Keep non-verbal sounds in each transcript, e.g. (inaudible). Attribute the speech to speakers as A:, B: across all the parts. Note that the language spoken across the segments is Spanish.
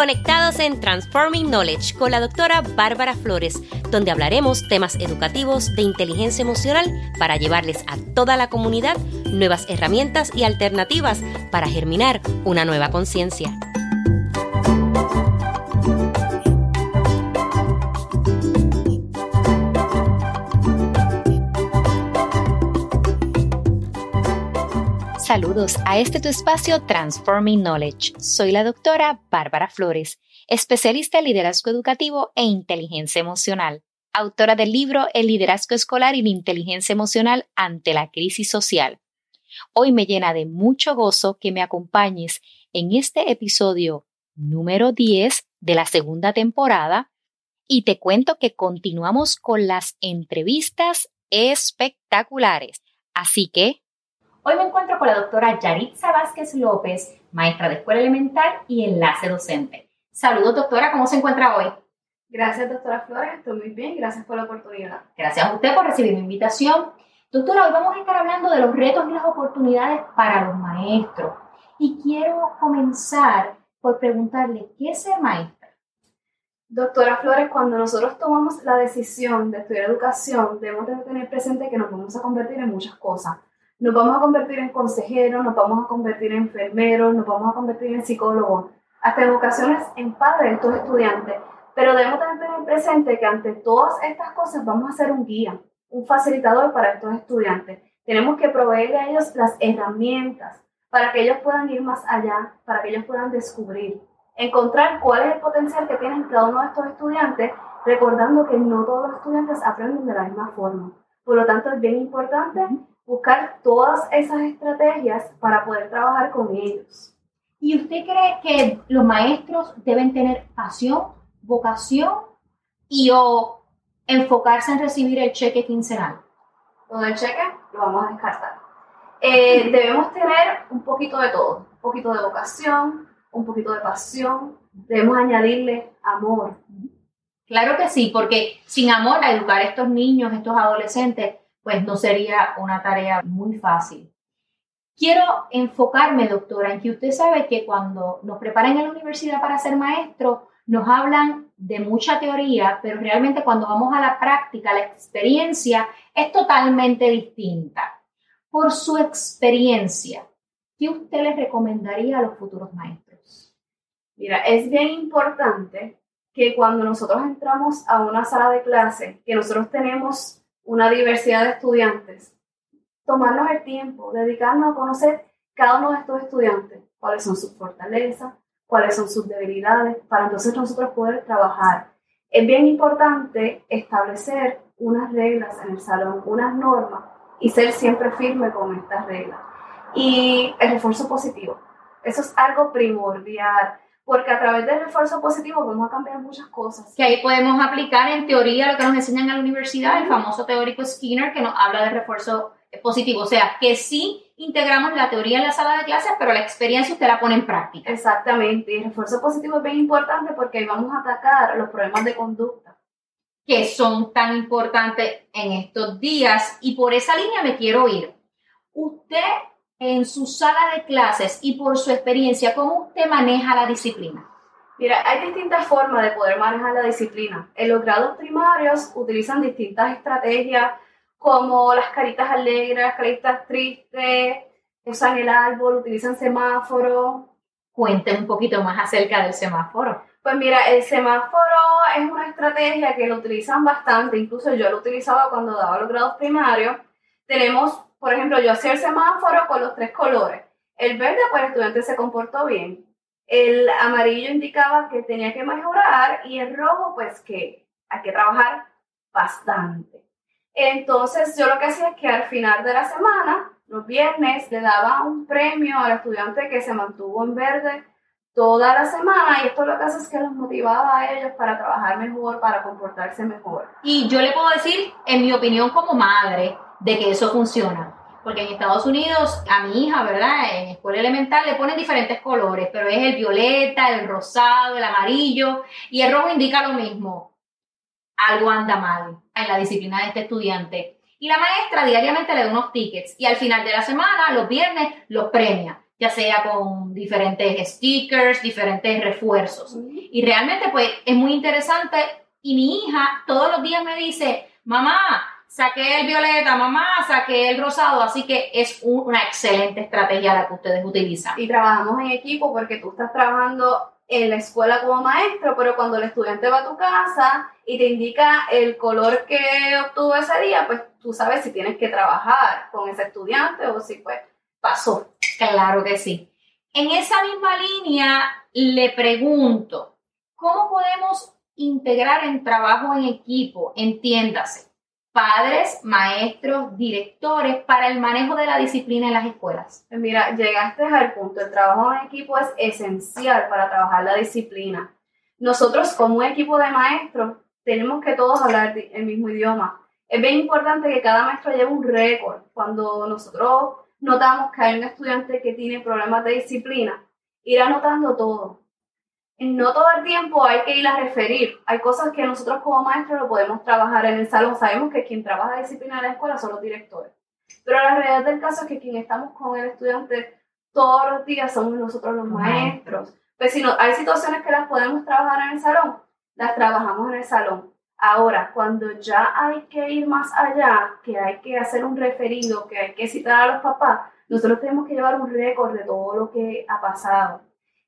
A: conectados en Transforming Knowledge con la doctora Bárbara Flores, donde hablaremos temas educativos de inteligencia emocional para llevarles a toda la comunidad nuevas herramientas y alternativas para germinar una nueva conciencia. Saludos a este tu espacio Transforming Knowledge. Soy la doctora Bárbara Flores, especialista en liderazgo educativo e inteligencia emocional, autora del libro El liderazgo escolar y la inteligencia emocional ante la crisis social. Hoy me llena de mucho gozo que me acompañes en este episodio número 10 de la segunda temporada y te cuento que continuamos con las entrevistas espectaculares. Así que Hoy me encuentro con la doctora Yaritza Vázquez López, maestra de escuela elemental y enlace docente. Saludos, doctora, ¿cómo se encuentra hoy?
B: Gracias, doctora Flores, estoy muy bien, gracias por la oportunidad.
A: Gracias a usted por recibir mi invitación. Doctora, hoy vamos a estar hablando de los retos y las oportunidades para los maestros. Y quiero comenzar por preguntarle, ¿qué es ser maestra?
B: Doctora Flores, cuando nosotros tomamos la decisión de estudiar educación, debemos de tener presente que nos vamos a convertir en muchas cosas nos vamos a convertir en consejeros, nos vamos a convertir en enfermeros, nos vamos a convertir en psicólogos, hasta en ocasiones en padres de estos estudiantes. Pero debemos tener presente que ante todas estas cosas vamos a ser un guía, un facilitador para estos estudiantes. Tenemos que proveerle a ellos las herramientas para que ellos puedan ir más allá, para que ellos puedan descubrir, encontrar cuál es el potencial que tienen cada uno de estos estudiantes, recordando que no todos los estudiantes aprenden de la misma forma. Por lo tanto, es bien importante buscar todas esas estrategias para poder trabajar con ellos.
A: ¿Y usted cree que los maestros deben tener pasión, vocación y o enfocarse en recibir el cheque quincenal?
B: Todo el cheque lo vamos a descartar. Eh, (laughs) debemos tener un poquito de todo, un poquito de vocación, un poquito de pasión, debemos añadirle amor.
A: Claro que sí, porque sin amor a educar a estos niños, estos adolescentes, pues no sería una tarea muy fácil. Quiero enfocarme, doctora, en que usted sabe que cuando nos preparan en la universidad para ser maestro, nos hablan de mucha teoría, pero realmente cuando vamos a la práctica, la experiencia es totalmente distinta. Por su experiencia, ¿qué usted les recomendaría a los futuros maestros?
B: Mira, es bien importante que cuando nosotros entramos a una sala de clase, que nosotros tenemos una diversidad de estudiantes, tomarnos el tiempo, dedicarnos a conocer cada uno de estos estudiantes, cuáles son sus fortalezas, cuáles son sus debilidades, para entonces nosotros poder trabajar. Es bien importante establecer unas reglas en el salón, unas normas y ser siempre firme con estas reglas. Y el refuerzo positivo, eso es algo primordial porque a través del refuerzo positivo vamos a cambiar muchas cosas.
A: Que ahí podemos aplicar en teoría lo que nos enseñan en la universidad, el famoso teórico Skinner que nos habla de refuerzo positivo. O sea, que sí integramos la teoría en la sala de clases, pero la experiencia usted la pone en práctica.
B: Exactamente, y el refuerzo positivo es bien importante porque vamos a atacar los problemas de conducta.
A: Que son tan importantes en estos días, y por esa línea me quiero ir. Usted en su sala de clases y por su experiencia, ¿cómo usted maneja la disciplina?
B: Mira, hay distintas formas de poder manejar la disciplina. En los grados primarios utilizan distintas estrategias como las caritas alegres, las caritas tristes, usan el árbol, utilizan semáforo.
A: Cuente un poquito más acerca del semáforo.
B: Pues mira, el semáforo es una estrategia que lo utilizan bastante, incluso yo lo utilizaba cuando daba los grados primarios. Tenemos por ejemplo, yo hacía el semáforo con los tres colores. El verde, pues el estudiante se comportó bien. El amarillo indicaba que tenía que mejorar y el rojo, pues que hay que trabajar bastante. Entonces, yo lo que hacía es que al final de la semana, los viernes, le daba un premio al estudiante que se mantuvo en verde toda la semana y esto lo que hace es que los motivaba a ellos para trabajar mejor, para comportarse mejor.
A: Y yo le puedo decir, en mi opinión como madre, de que eso funciona. Porque en Estados Unidos, a mi hija, ¿verdad? En escuela elemental le ponen diferentes colores, pero es el violeta, el rosado, el amarillo, y el rojo indica lo mismo. Algo anda mal en la disciplina de este estudiante. Y la maestra diariamente le da unos tickets y al final de la semana, los viernes, los premia. ya sea con diferentes stickers, diferentes refuerzos. Y realmente pues es muy interesante y mi hija todos los días me dice, mamá, saqué el violeta, mamá, saqué el rosado, así que es una excelente estrategia la que ustedes utilizan.
B: Y trabajamos en equipo porque tú estás trabajando en la escuela como maestro, pero cuando el estudiante va a tu casa y te indica el color que obtuvo ese día, pues tú sabes si tienes que trabajar con ese estudiante o si pues pasó.
A: Claro que sí. En esa misma línea le pregunto, ¿cómo podemos integrar en trabajo en equipo, entiéndase, padres, maestros, directores para el manejo de la disciplina en las escuelas?
B: Pues mira, llegaste al punto, el trabajo en equipo es esencial para trabajar la disciplina. Nosotros como un equipo de maestros tenemos que todos hablar el mismo idioma. Es bien importante que cada maestro lleve un récord. Cuando nosotros notamos que hay un estudiante que tiene problemas de disciplina, ir anotando todo no todo el tiempo hay que ir a referir. Hay cosas que nosotros como maestros lo podemos trabajar en el salón. Sabemos que quien trabaja disciplina en la escuela son los directores. Pero la realidad del caso es que quien estamos con el estudiante todos los días somos nosotros los maestros. Pues si no, hay situaciones que las podemos trabajar en el salón, las trabajamos en el salón. Ahora, cuando ya hay que ir más allá, que hay que hacer un referido, que hay que citar a los papás, nosotros tenemos que llevar un récord de todo lo que ha pasado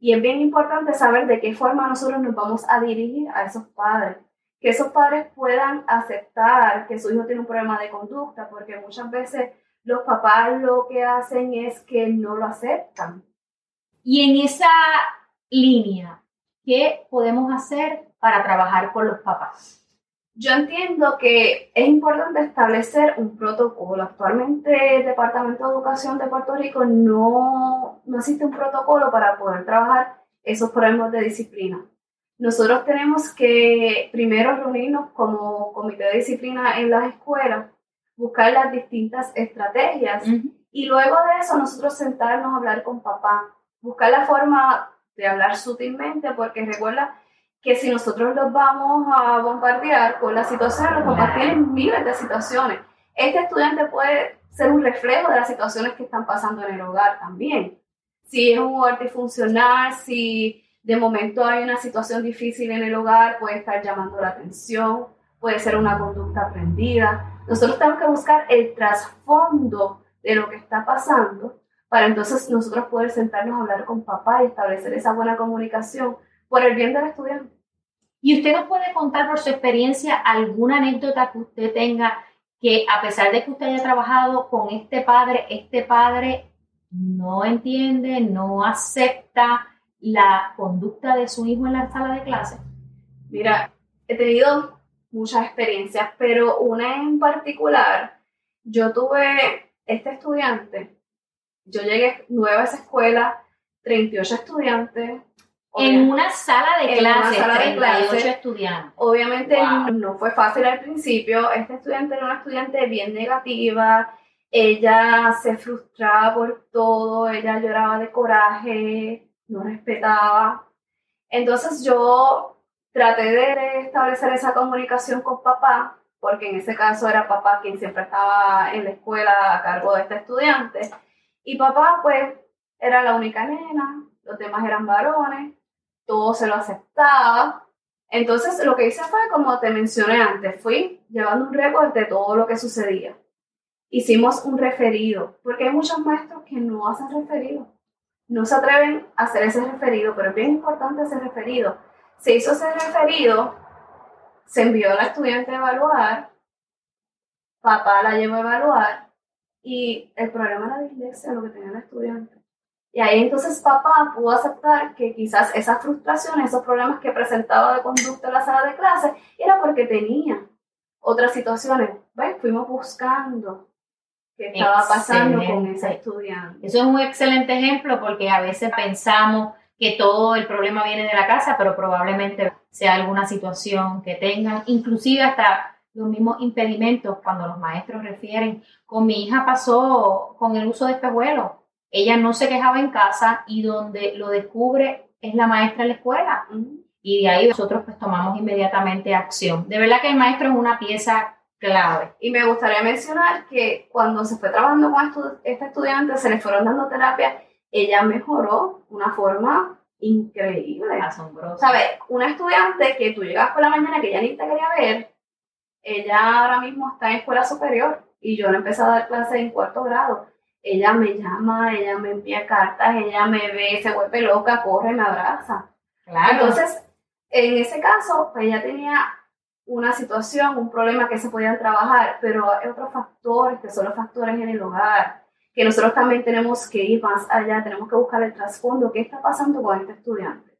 B: y es bien importante saber de qué forma nosotros nos vamos a dirigir a esos padres. Que esos padres puedan aceptar que su hijo tiene un problema de conducta, porque muchas veces los papás lo que hacen es que no lo aceptan.
A: Y en esa línea, ¿qué podemos hacer para trabajar con los papás?
B: Yo entiendo que es importante establecer un protocolo. Actualmente el Departamento de Educación de Puerto Rico no, no existe un protocolo para poder trabajar esos problemas de disciplina. Nosotros tenemos que primero reunirnos como comité de disciplina en las escuelas, buscar las distintas estrategias y luego de eso nosotros sentarnos a hablar con papá, buscar la forma de hablar sutilmente porque recuerda que si nosotros los vamos a bombardear con la situación, los papás tienen miles de situaciones. Este estudiante puede ser un reflejo de las situaciones que están pasando en el hogar también. Si es un hogar disfuncional, si de momento hay una situación difícil en el hogar, puede estar llamando la atención, puede ser una conducta aprendida. Nosotros tenemos que buscar el trasfondo de lo que está pasando para entonces nosotros poder sentarnos a hablar con papá y establecer esa buena comunicación por el bien del estudiante.
A: ¿Y usted nos puede contar por su experiencia alguna anécdota que usted tenga que a pesar de que usted haya trabajado con este padre, este padre no entiende, no acepta la conducta de su hijo en la sala de clase?
B: Mira, he tenido muchas experiencias, pero una en particular, yo tuve este estudiante, yo llegué nueva a esa escuela, 38 estudiantes,
A: en una sala de clases, sala de clase, estudiantes.
B: Obviamente no fue fácil al principio. Este estudiante era una estudiante bien negativa. Ella se frustraba por todo, ella lloraba de coraje, no respetaba. Entonces yo traté de establecer esa comunicación con papá, porque en ese caso era papá quien siempre estaba en la escuela a cargo de este estudiante. Y papá pues era la única nena, los demás eran varones todo se lo aceptaba. Entonces, lo que hice fue, como te mencioné antes, fui llevando un récord de todo lo que sucedía. Hicimos un referido, porque hay muchos maestros que no hacen referido. No se atreven a hacer ese referido, pero es bien importante ese referido. Se hizo ese referido, se envió a la estudiante a evaluar, papá la llevó a evaluar, y el problema era la dislexia, lo que tenía la estudiante. Y ahí entonces papá pudo aceptar que quizás esas frustraciones, esos problemas que presentaba de conducta en la sala de clase, era porque tenía otras situaciones. ¿Ves? Fuimos buscando qué estaba pasando con ese estudiante.
A: Eso es un excelente ejemplo porque a veces pensamos que todo el problema viene de la casa, pero probablemente sea alguna situación que tengan, inclusive hasta los mismos impedimentos cuando los maestros refieren. Con mi hija pasó con el uso de espejuelos ella no se quejaba en casa y donde lo descubre es la maestra en la escuela. Y de ahí nosotros pues tomamos inmediatamente acción. De verdad que el maestro es una pieza clave.
B: Y me gustaría mencionar que cuando se fue trabajando con este estudiante se le fueron dando terapia ella mejoró de una forma increíble.
A: Asombroso.
B: ¿Sabes? Una estudiante que tú llegas por la mañana que ya ni te quería ver, ella ahora mismo está en escuela superior y yo le empecé a dar clases en cuarto grado. Ella me llama, ella me envía cartas, ella me ve, se vuelve loca, corre, me abraza.
A: Claro.
B: Entonces, en ese caso, pues ella tenía una situación, un problema que se podían trabajar, pero hay otros factores que son los factores en el hogar, que nosotros también tenemos que ir más allá, tenemos que buscar el trasfondo, qué está pasando con este estudiante.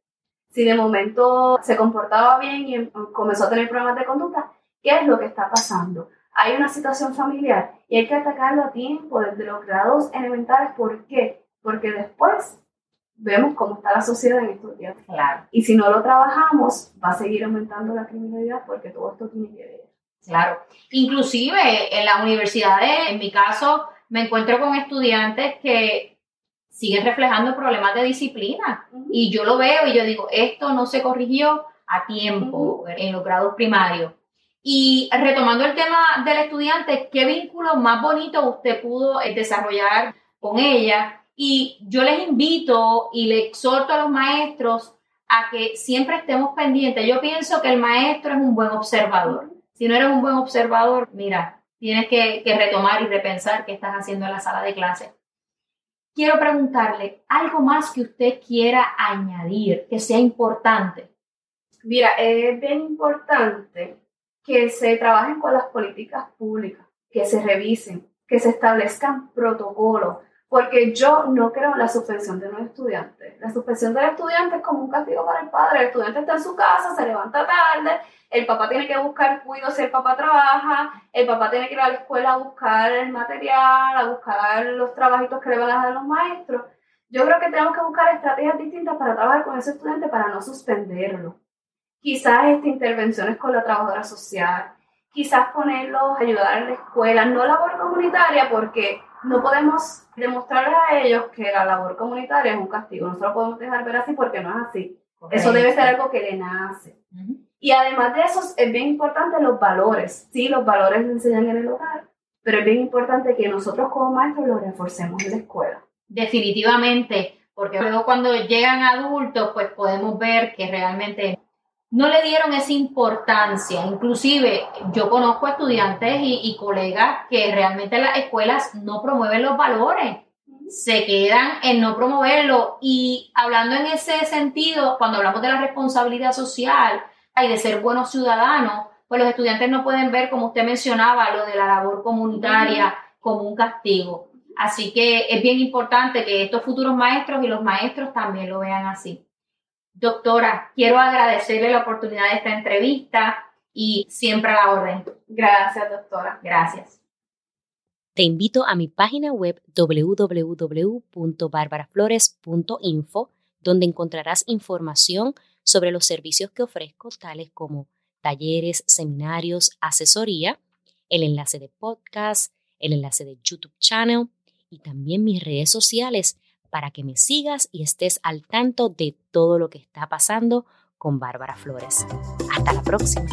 B: Si de momento se comportaba bien y comenzó a tener problemas de conducta, ¿qué es lo que está pasando? Hay una situación familiar y hay que atacarlo a tiempo desde los grados elementales. ¿Por qué? Porque después vemos cómo está la sociedad en estos días.
A: Claro.
B: Y si no lo trabajamos, va a seguir aumentando la criminalidad porque todo esto tiene que ver.
A: Claro. Inclusive en las universidades, en mi caso, me encuentro con estudiantes que siguen reflejando problemas de disciplina. Y yo lo veo y yo digo, esto no se corrigió a tiempo en los grados primarios. Y retomando el tema del estudiante, ¿qué vínculo más bonito usted pudo eh, desarrollar con ella? Y yo les invito y le exhorto a los maestros a que siempre estemos pendientes. Yo pienso que el maestro es un buen observador. Si no eres un buen observador, mira, tienes que, que retomar y repensar qué estás haciendo en la sala de clase. Quiero preguntarle algo más que usted quiera añadir, que sea importante.
B: Mira, es bien importante que se trabajen con las políticas públicas, que se revisen, que se establezcan protocolos, porque yo no creo en la suspensión de un estudiante. La suspensión del estudiante es como un castigo para el padre. El estudiante está en su casa, se levanta tarde, el papá tiene que buscar cuidado si el papá trabaja, el papá tiene que ir a la escuela a buscar el material, a buscar los trabajitos que le van a dar los maestros. Yo creo que tenemos que buscar estrategias distintas para trabajar con ese estudiante para no suspenderlo quizás este, intervenciones con la trabajadora social, quizás ponerlos, ayudar en la escuela, no labor comunitaria, porque no podemos demostrarles a ellos que la labor comunitaria es un castigo, no se lo podemos dejar ver así porque no es así. Eso debe ser algo que le nace. Y además de eso, es bien importante los valores. Sí, los valores se enseñan en el hogar, pero es bien importante que nosotros como maestros los reforcemos en la escuela.
A: Definitivamente, porque luego cuando llegan adultos, pues podemos ver que realmente no le dieron esa importancia. Inclusive yo conozco estudiantes y, colegas que realmente las escuelas no promueven los valores, se quedan en no promoverlo. Y hablando en ese sentido, cuando hablamos de la responsabilidad social y de ser buenos ciudadanos, pues los estudiantes no pueden ver, como usted mencionaba, lo de la labor comunitaria como un castigo. Así que es bien importante que estos futuros maestros y los maestros también lo vean así. Doctora, quiero agradecerle la oportunidad de esta entrevista y siempre a la orden.
B: Gracias, doctora.
A: Gracias.
C: Te invito a mi página web www.barbaraflores.info, donde encontrarás información sobre los servicios que ofrezco, tales como talleres, seminarios, asesoría, el enlace de podcast, el enlace de YouTube channel y también mis redes sociales para que me sigas y estés al tanto de todo lo que está pasando con Bárbara Flores. Hasta la próxima.